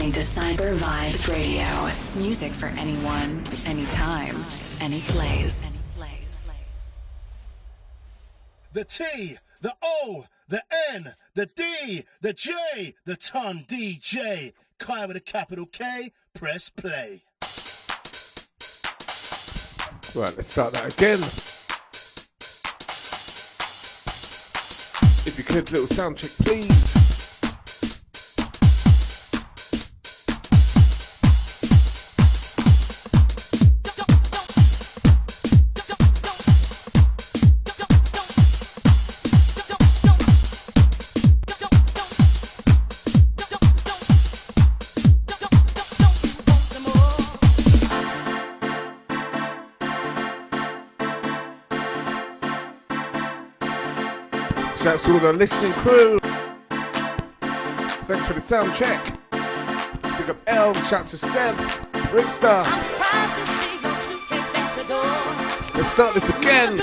listening to Cyber Vibes Radio. Music for anyone, anytime, any place. The T, the O, the N, the D, the J, the ton DJ. Kai with a capital K, press play. Right, let's start that again. If you could, little sound check, please. The listening crew. Thanks for the sound check. Big up Elm, shout to Sev, Rickster. Let's start this again.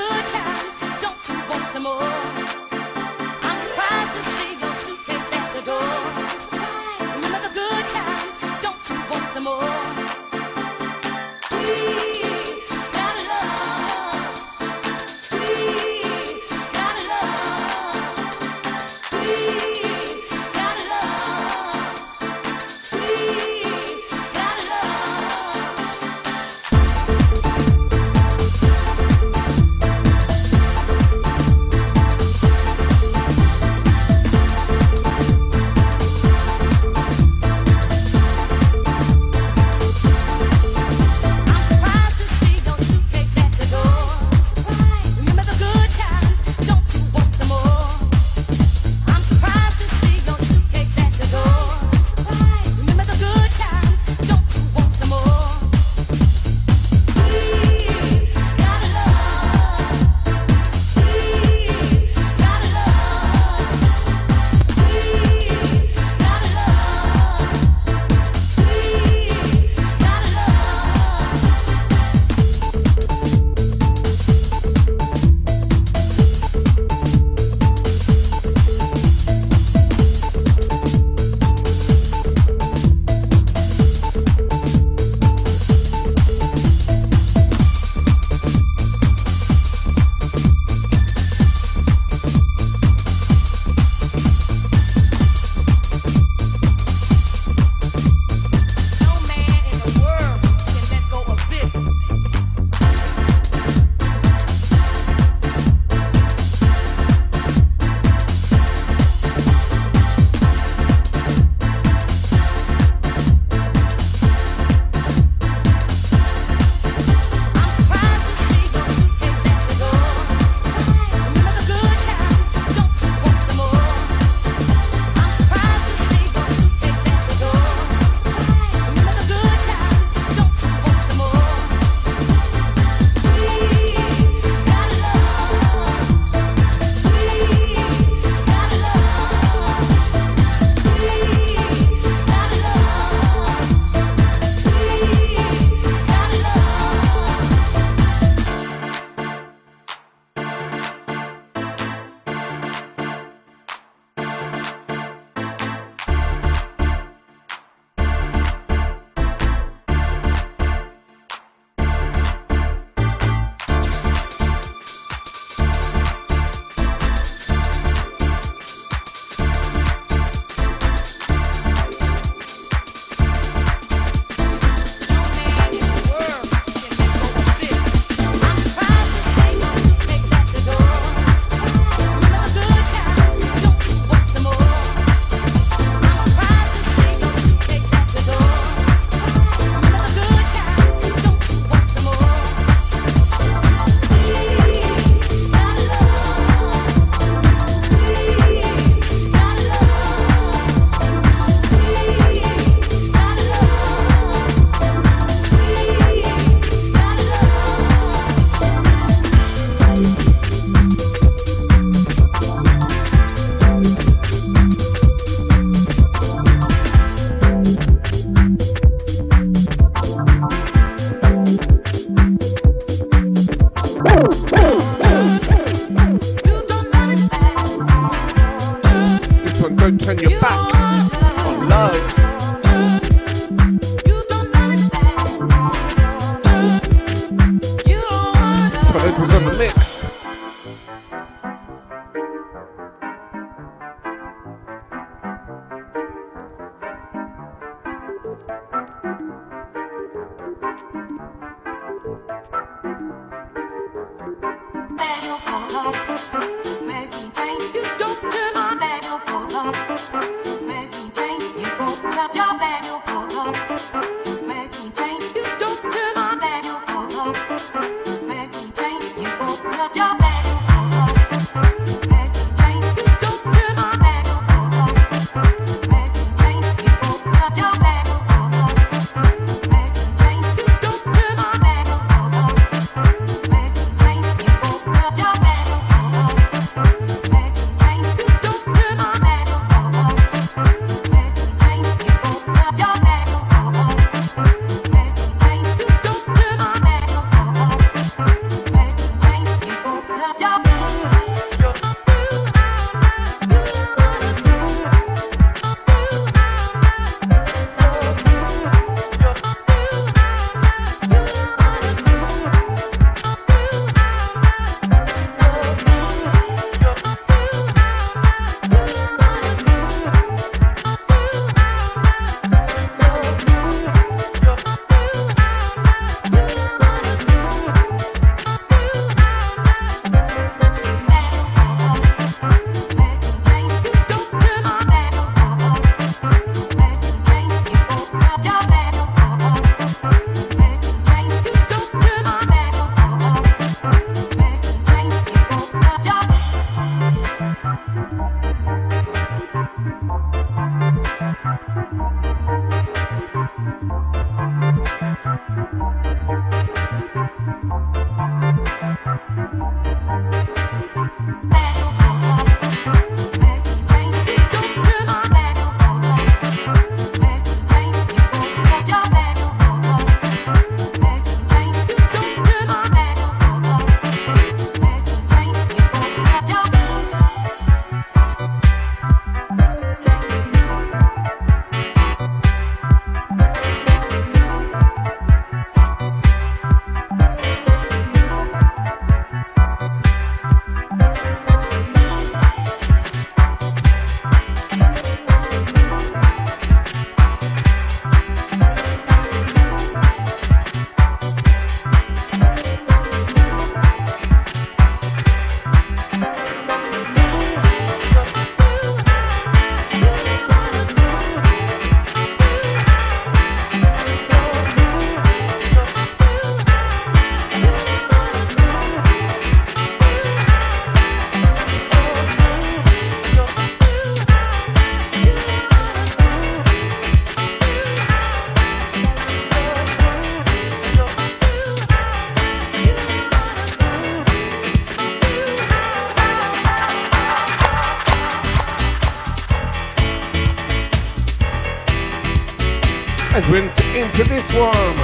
One,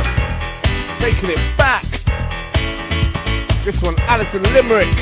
taking it back. This one, Alison Limerick,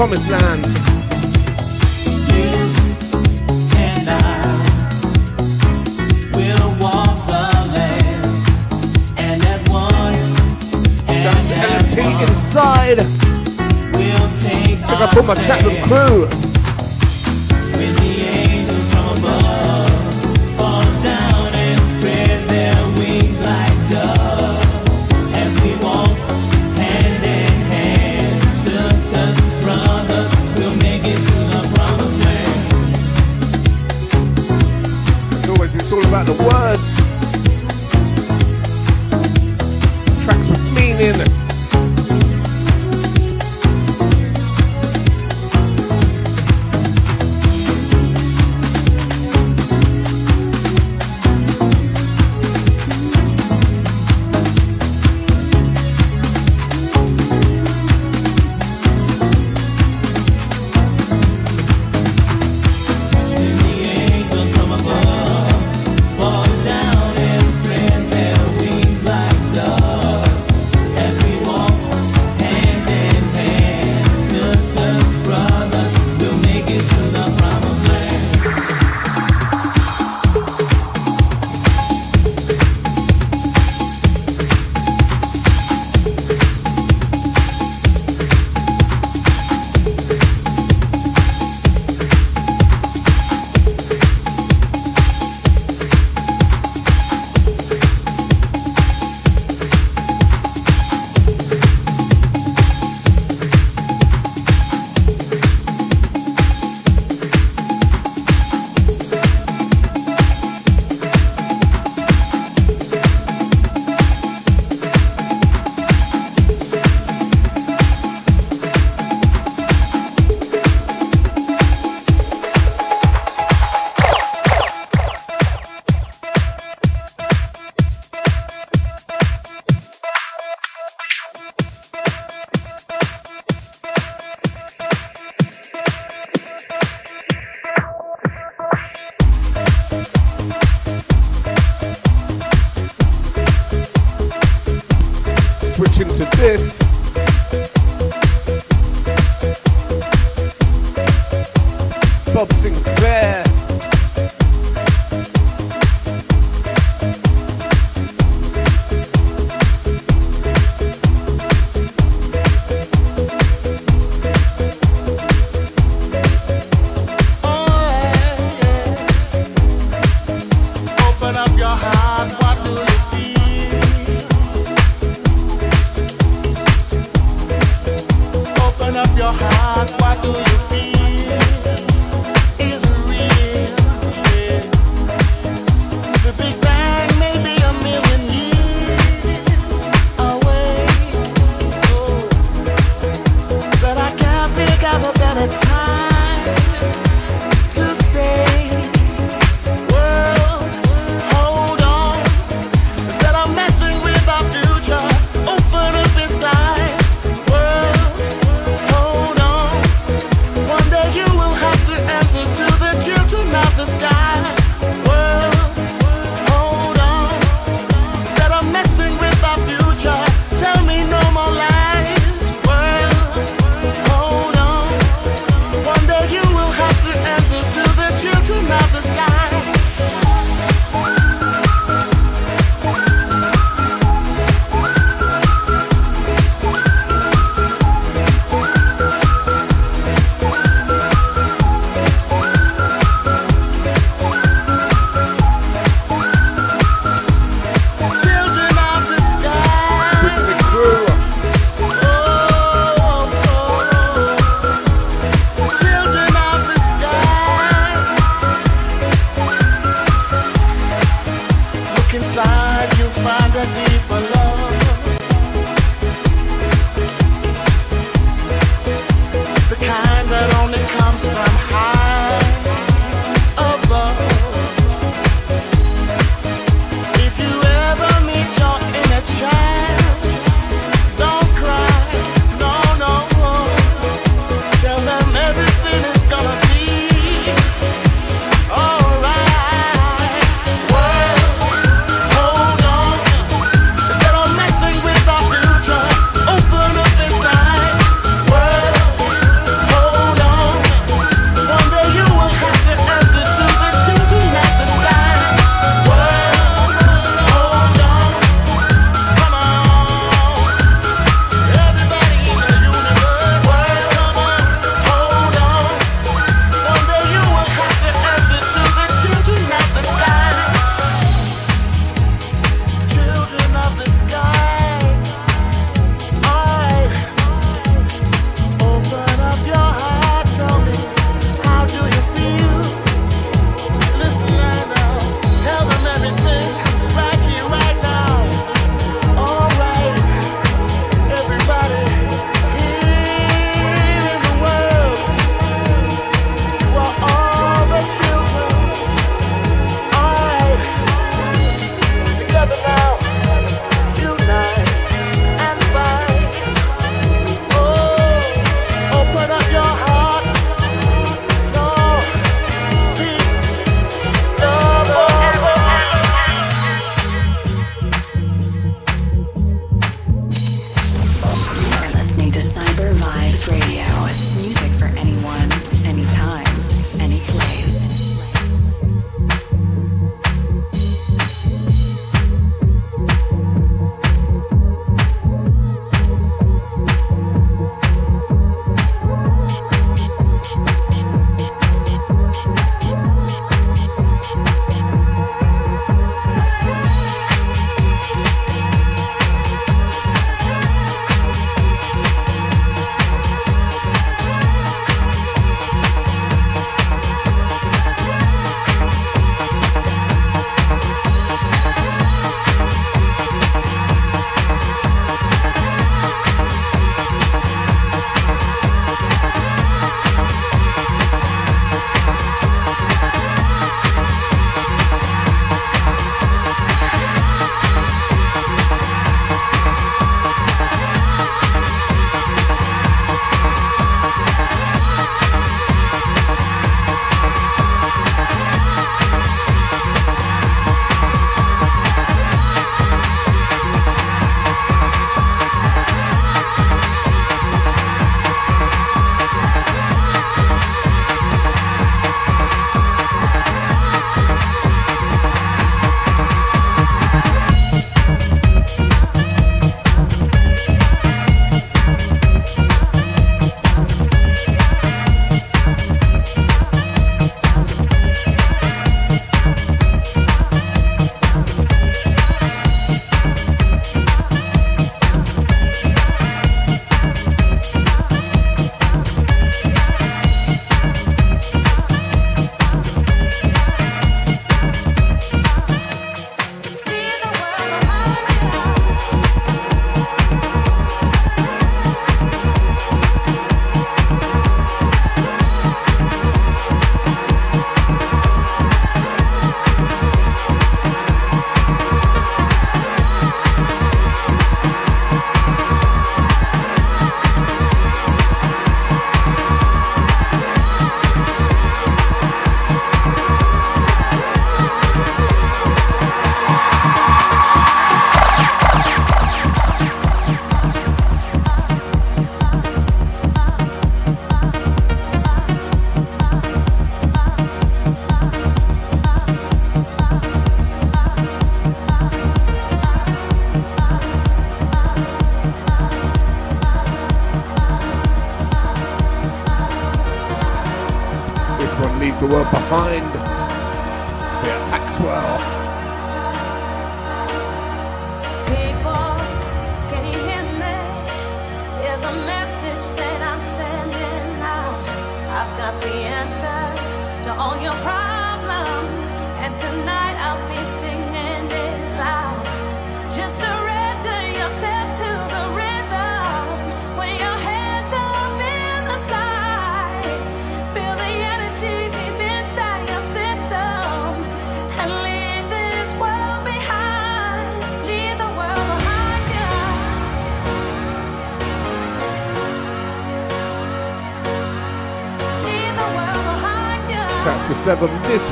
Promised Land.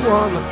One.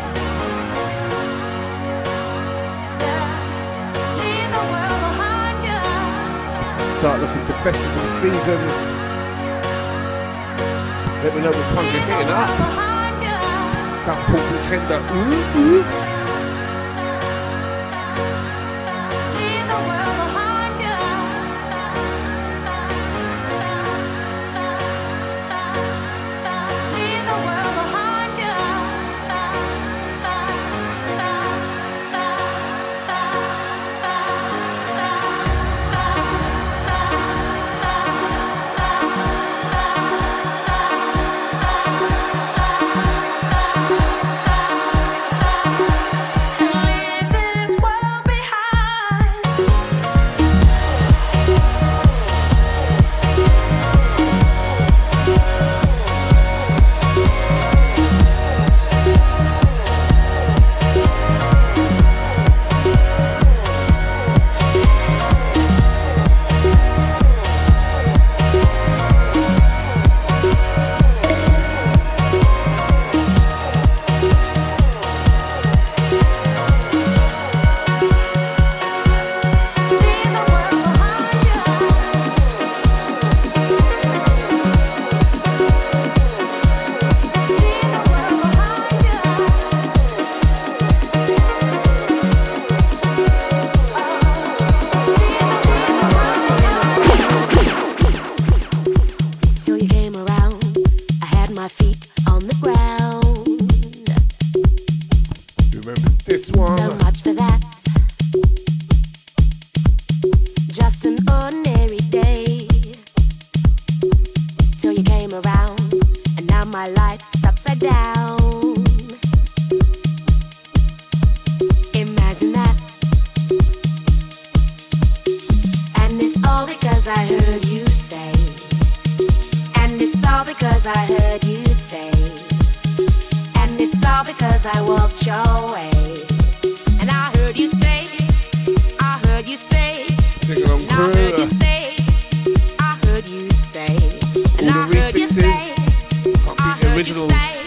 Can't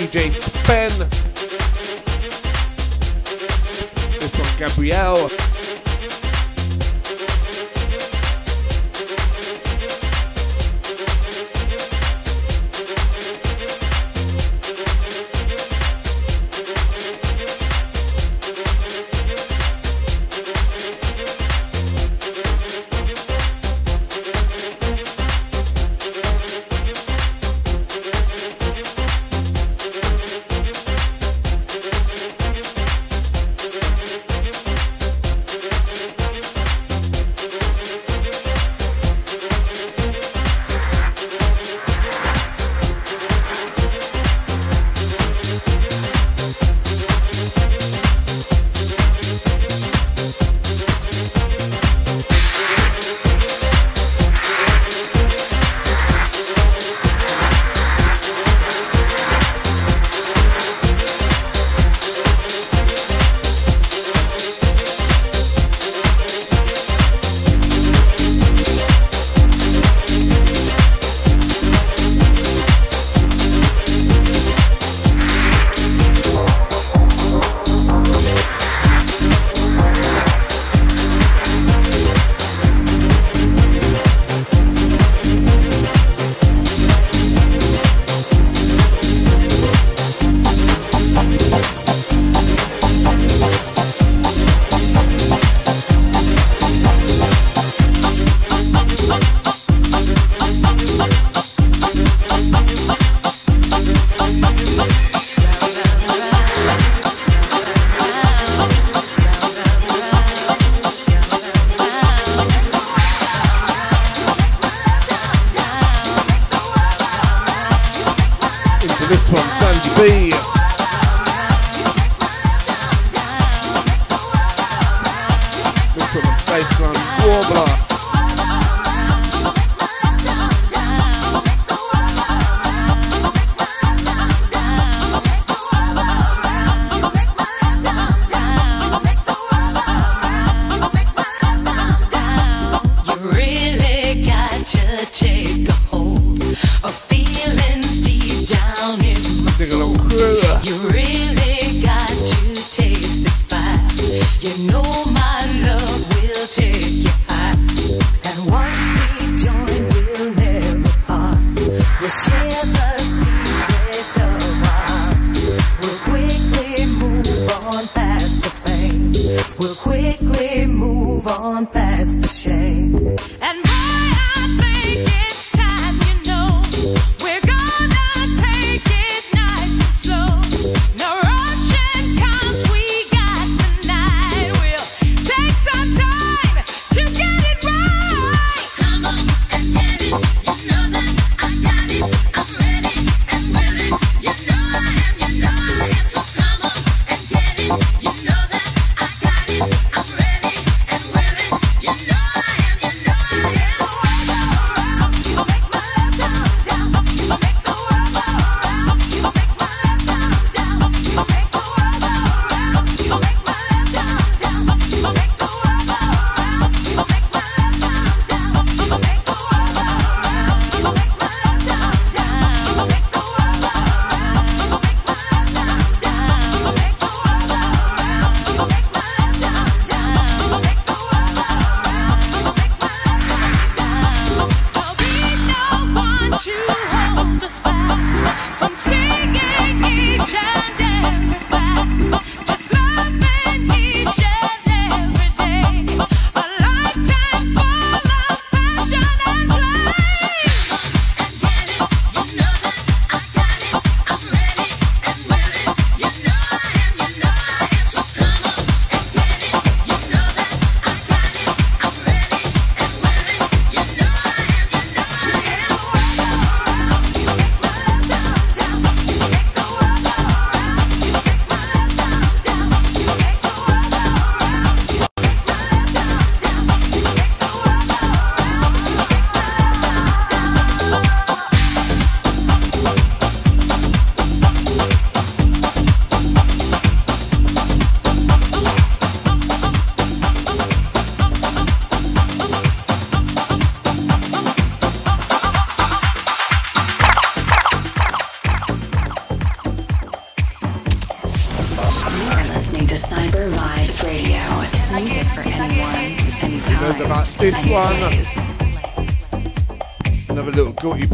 DJ Spen. This one, Gabrielle.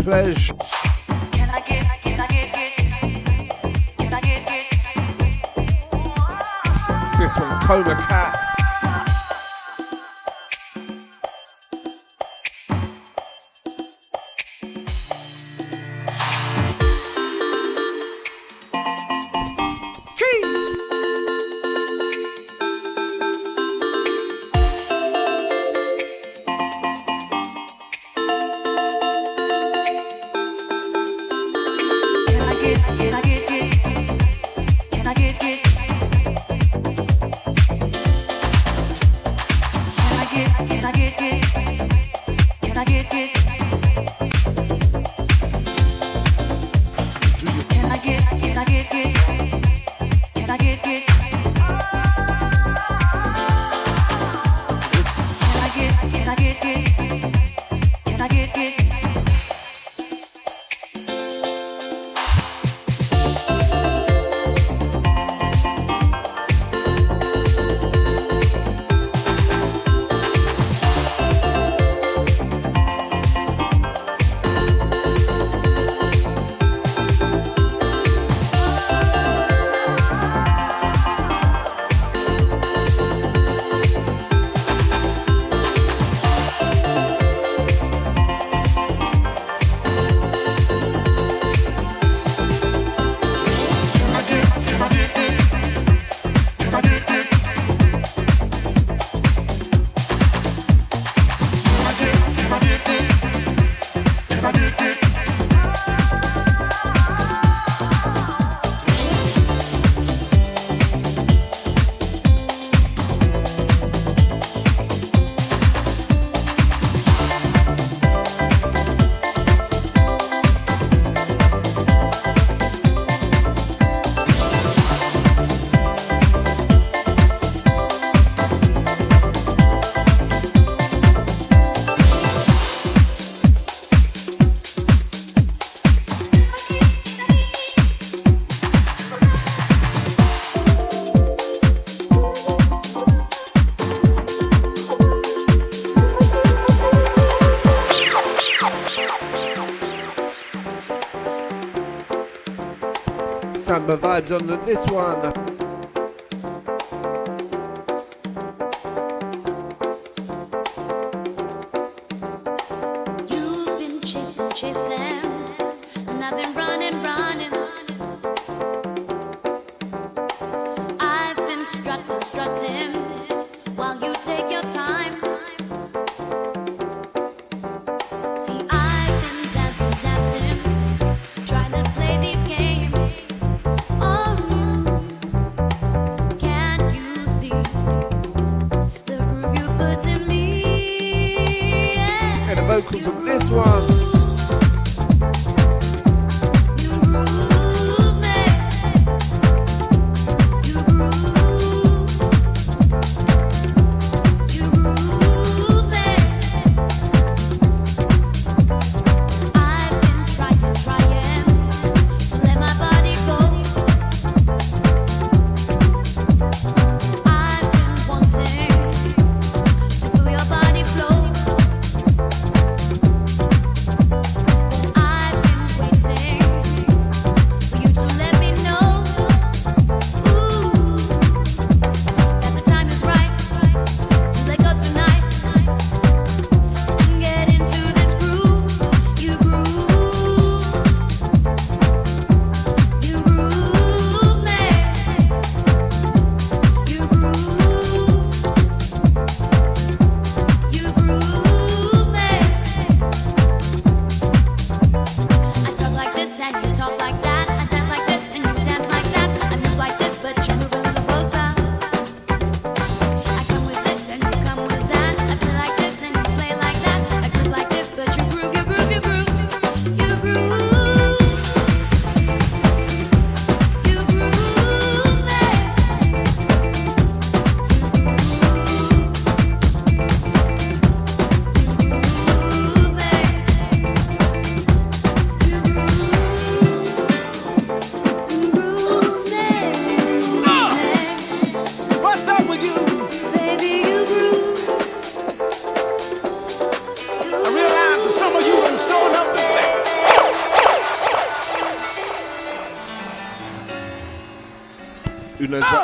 Pleasure.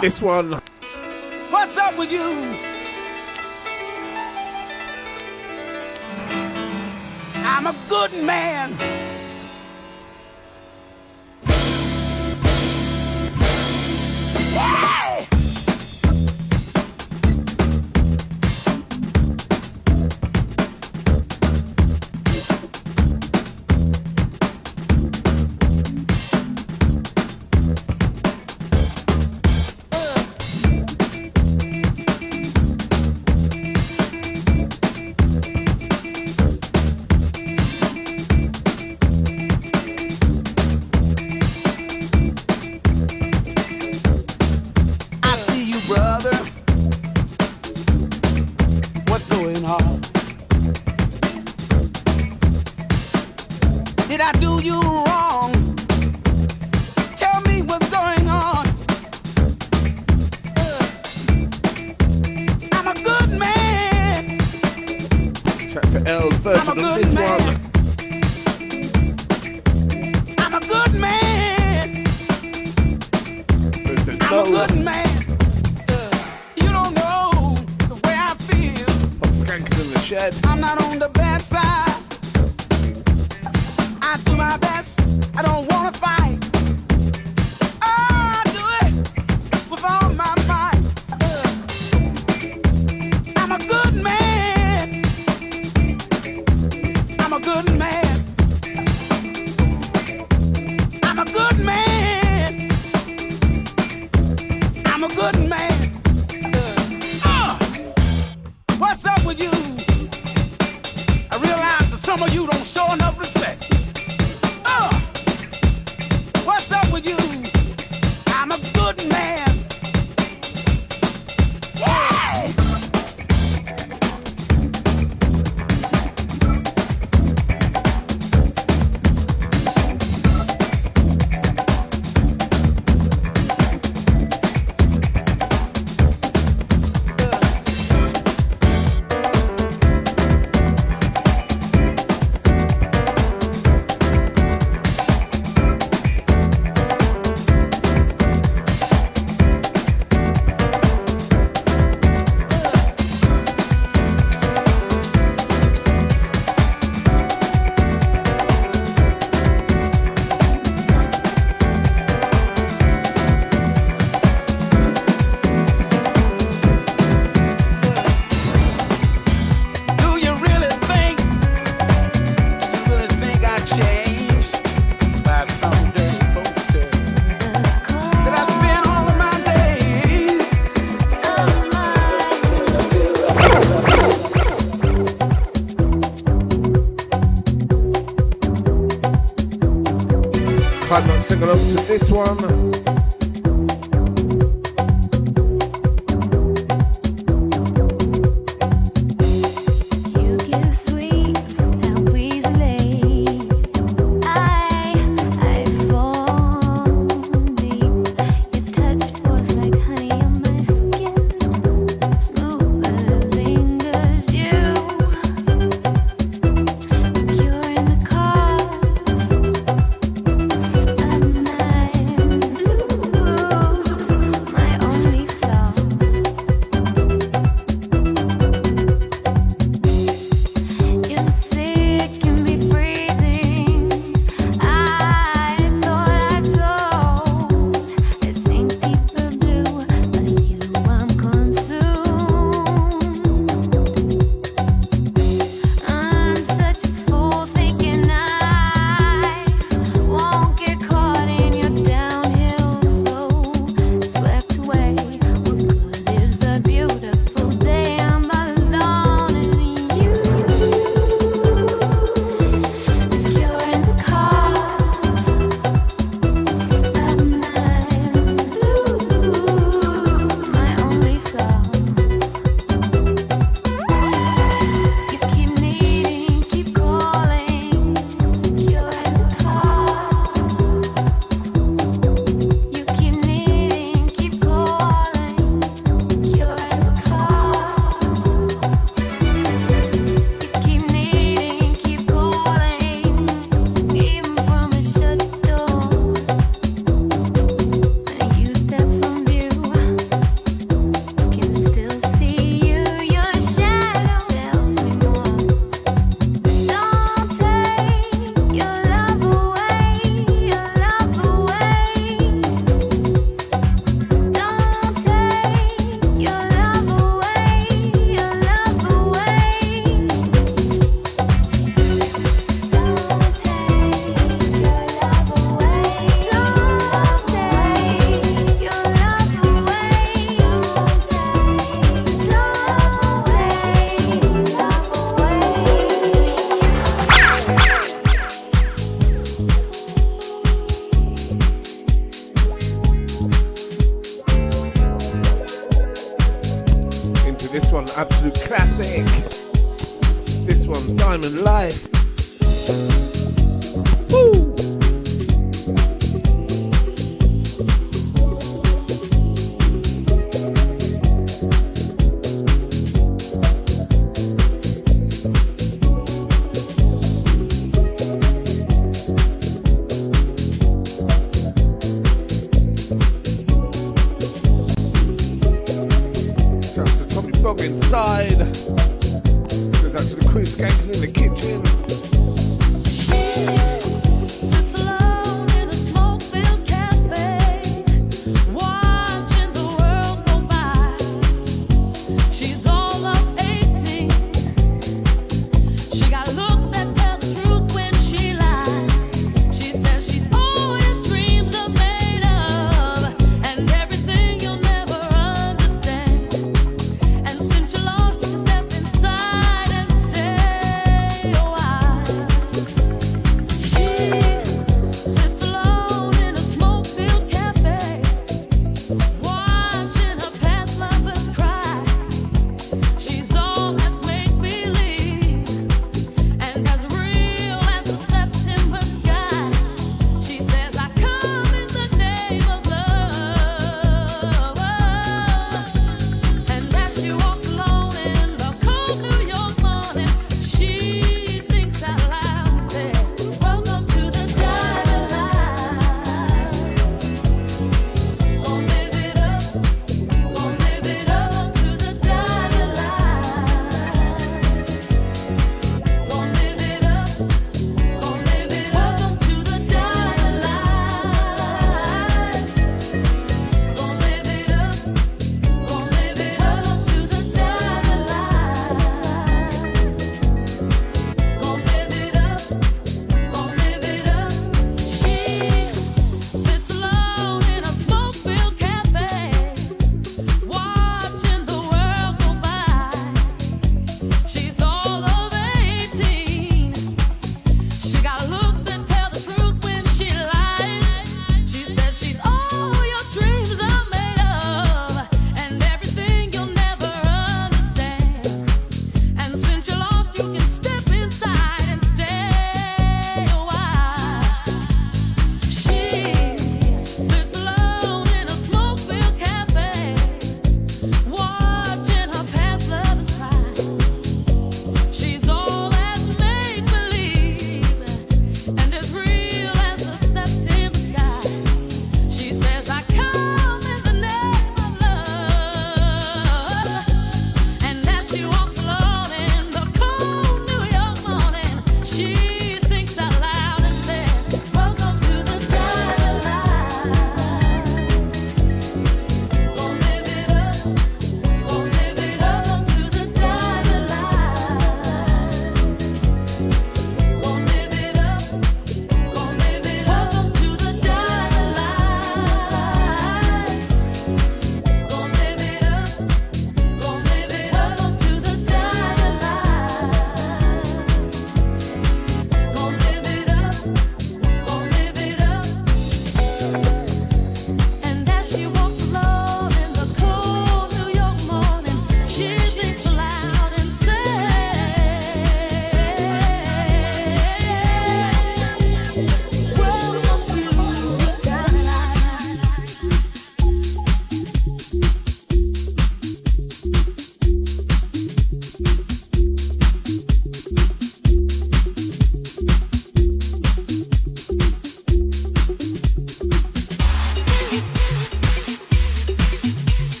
This one. What's up with you? This one.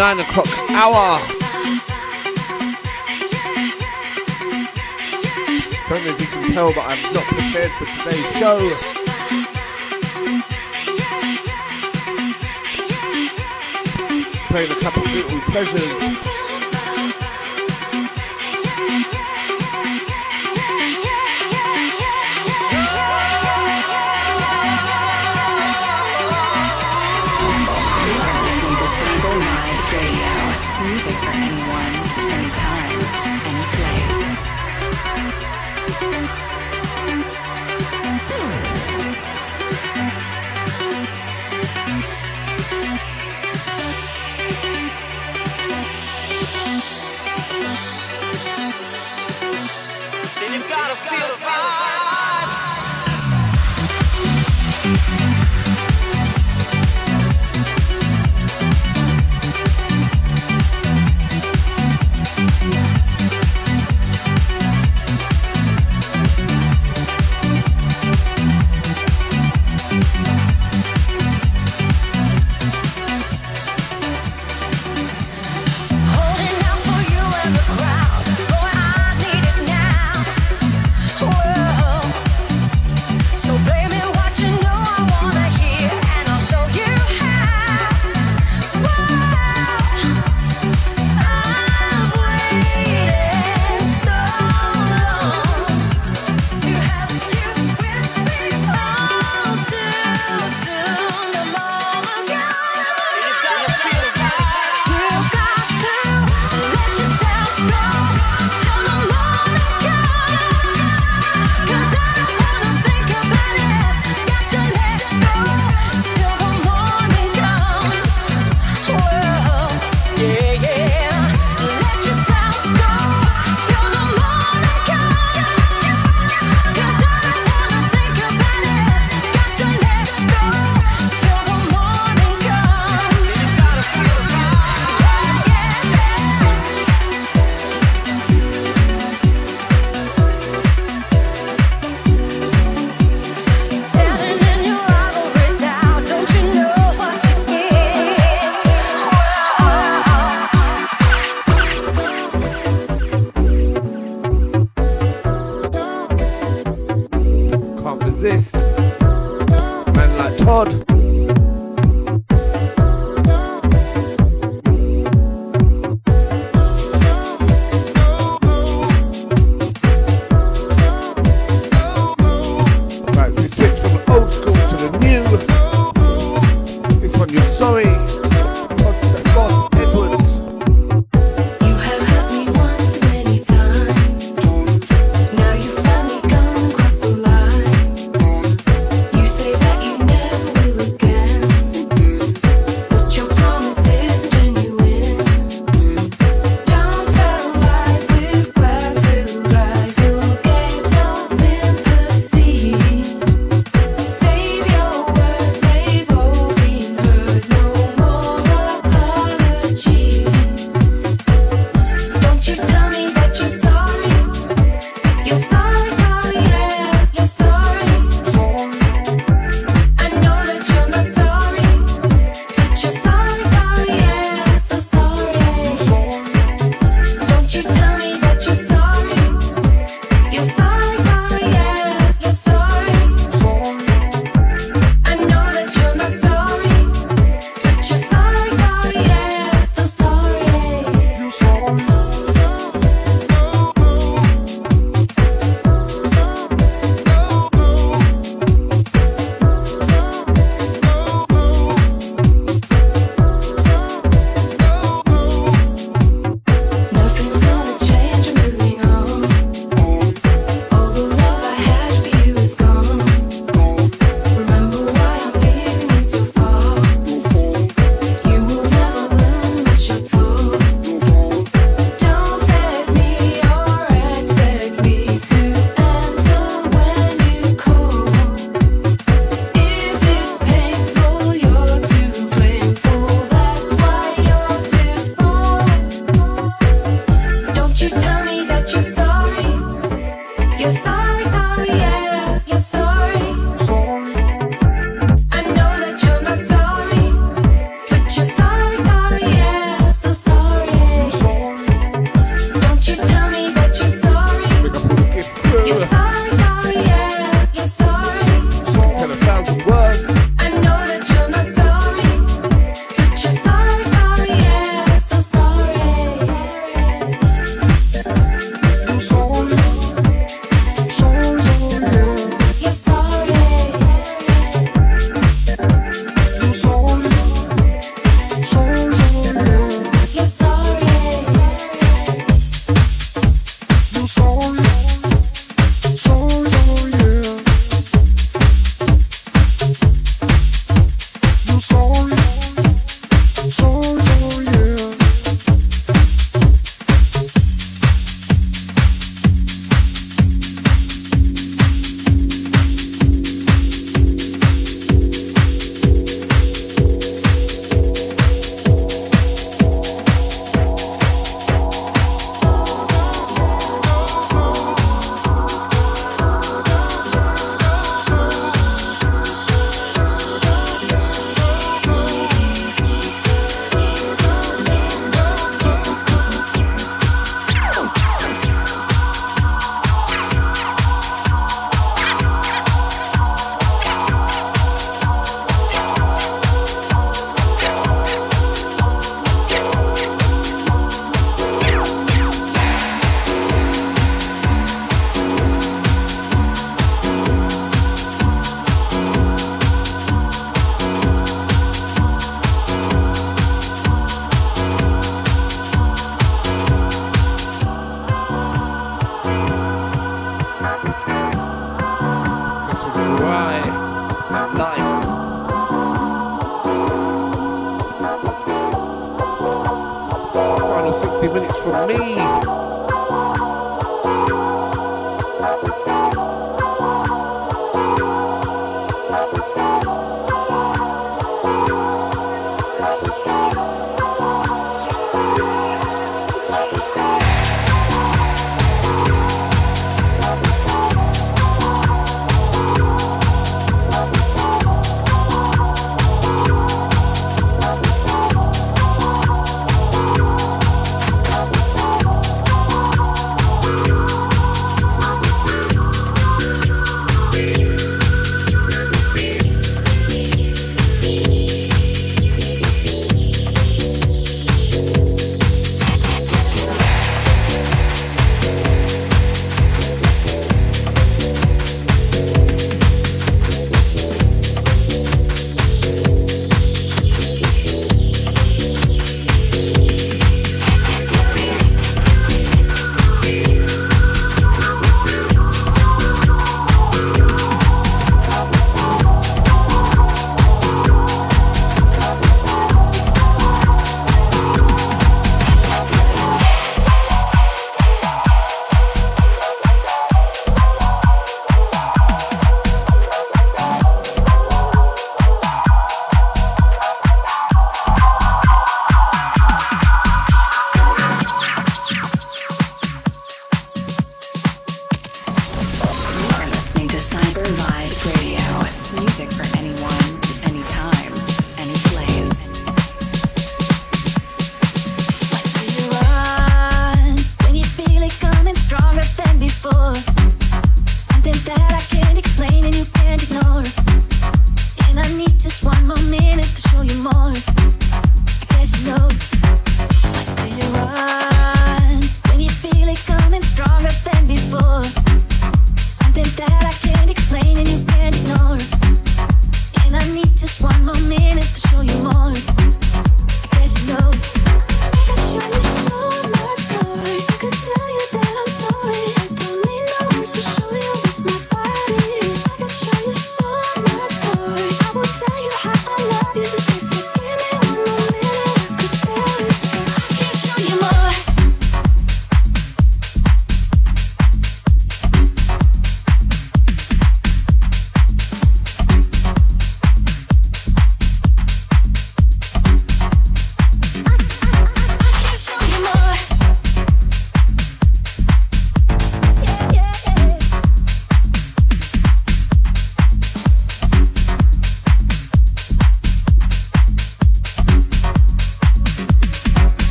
nine o'clock hour. Don't know if you can tell, but I'm not prepared for today's show. Playing a couple of little pleasures.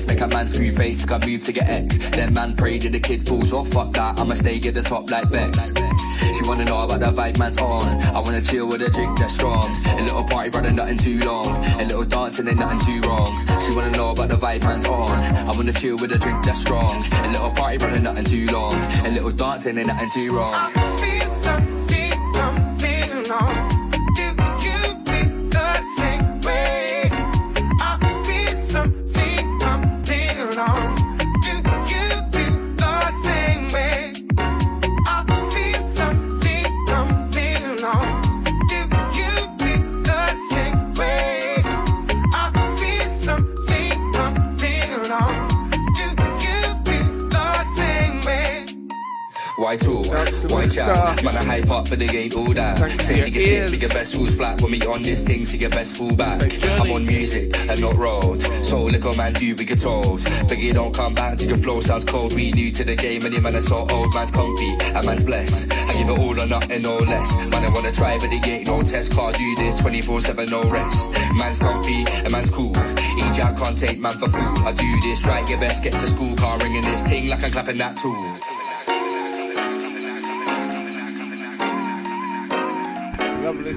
next. Make a man screw face, like I move to get X. Then man pray, did the kid falls off? Fuck that, I'ma stay at the top like Bex. She wanna know about the vibe man's on. I wanna chill with a drink that's strong. A little party, running nothing too long. A little dancing and nothing too wrong. She wanna know about the vibe man's on. I wanna chill with a drink that's strong. A little party, running nothing too long. A little dancing and nothing too wrong. for the game, all that. Say nigga sick, but your best rules flat. When we on this thing, see your best fool back. I'm on music and not road. So look little man, do we get told. you don't come back to the flow, sounds cold. We new to the game, and the man is so old. Man's comfy, and man's blessed. I give it all or nothing, no less. Man, I wanna try, but the gate, no test. Can't do this 24 7, no rest. Man's comfy, and man's cool. EJ, I can't take man for food. I do this right, you best get to school. Car ringing this thing like I'm clapping that tool.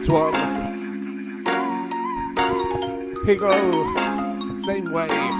this one. Here go, same way.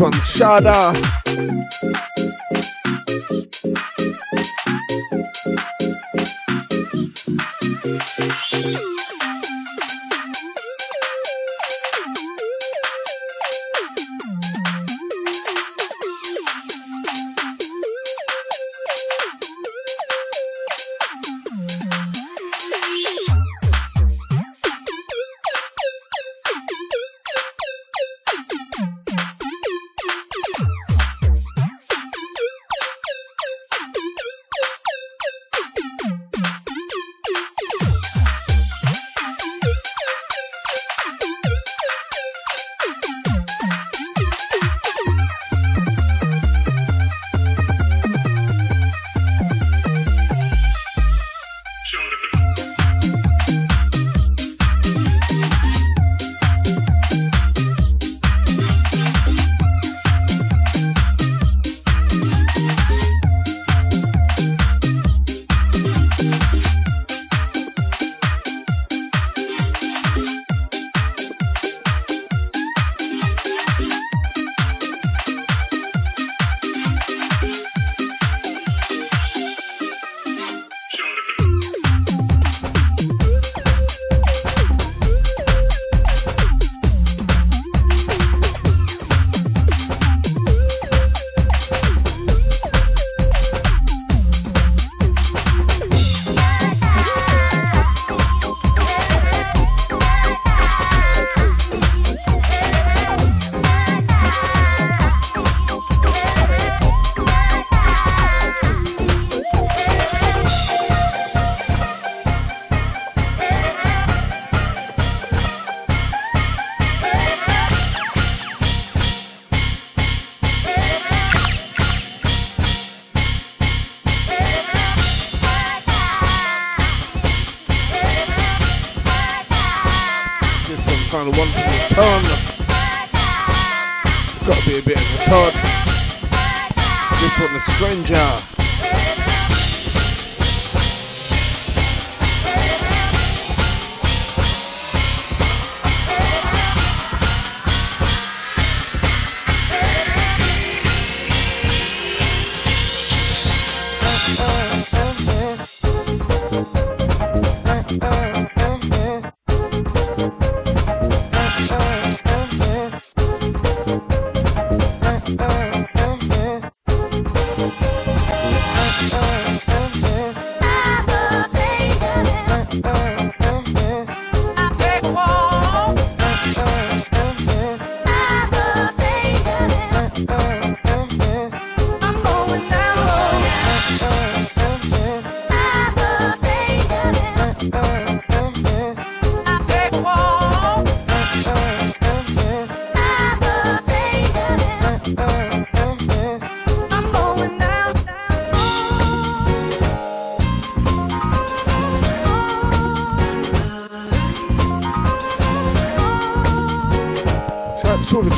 One, Shada.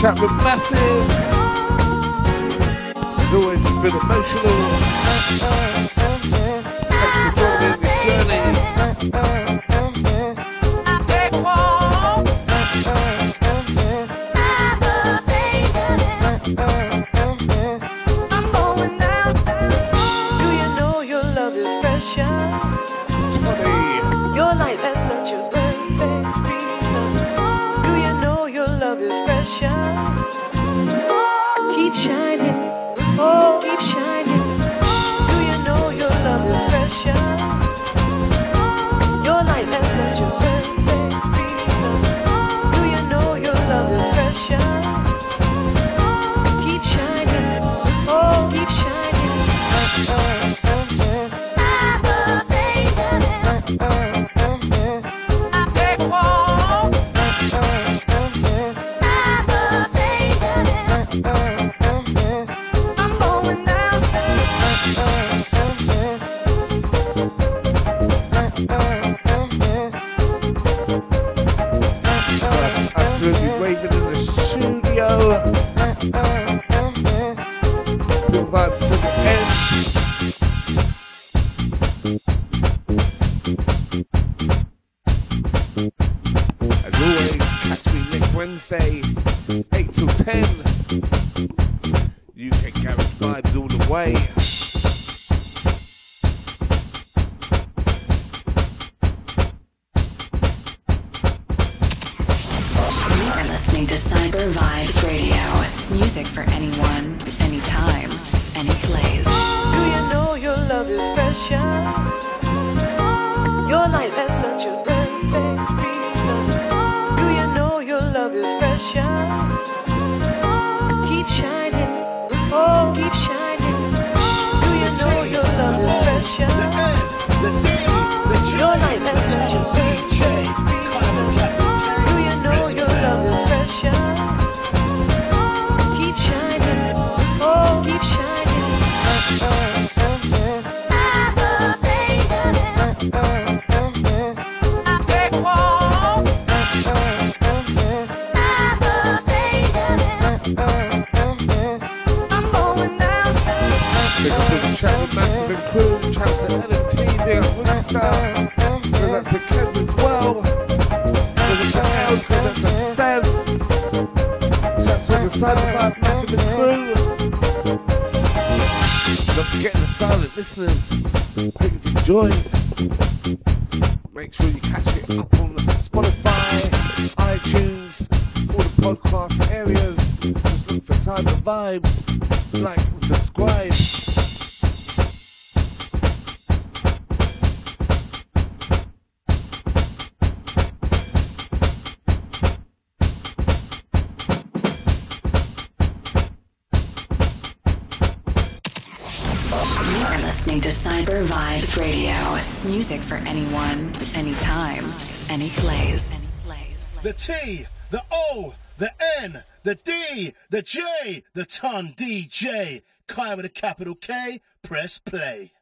Chat with Massive. As always, it's been emotional. The J, the Ton DJ. Kai with a capital K. Press play.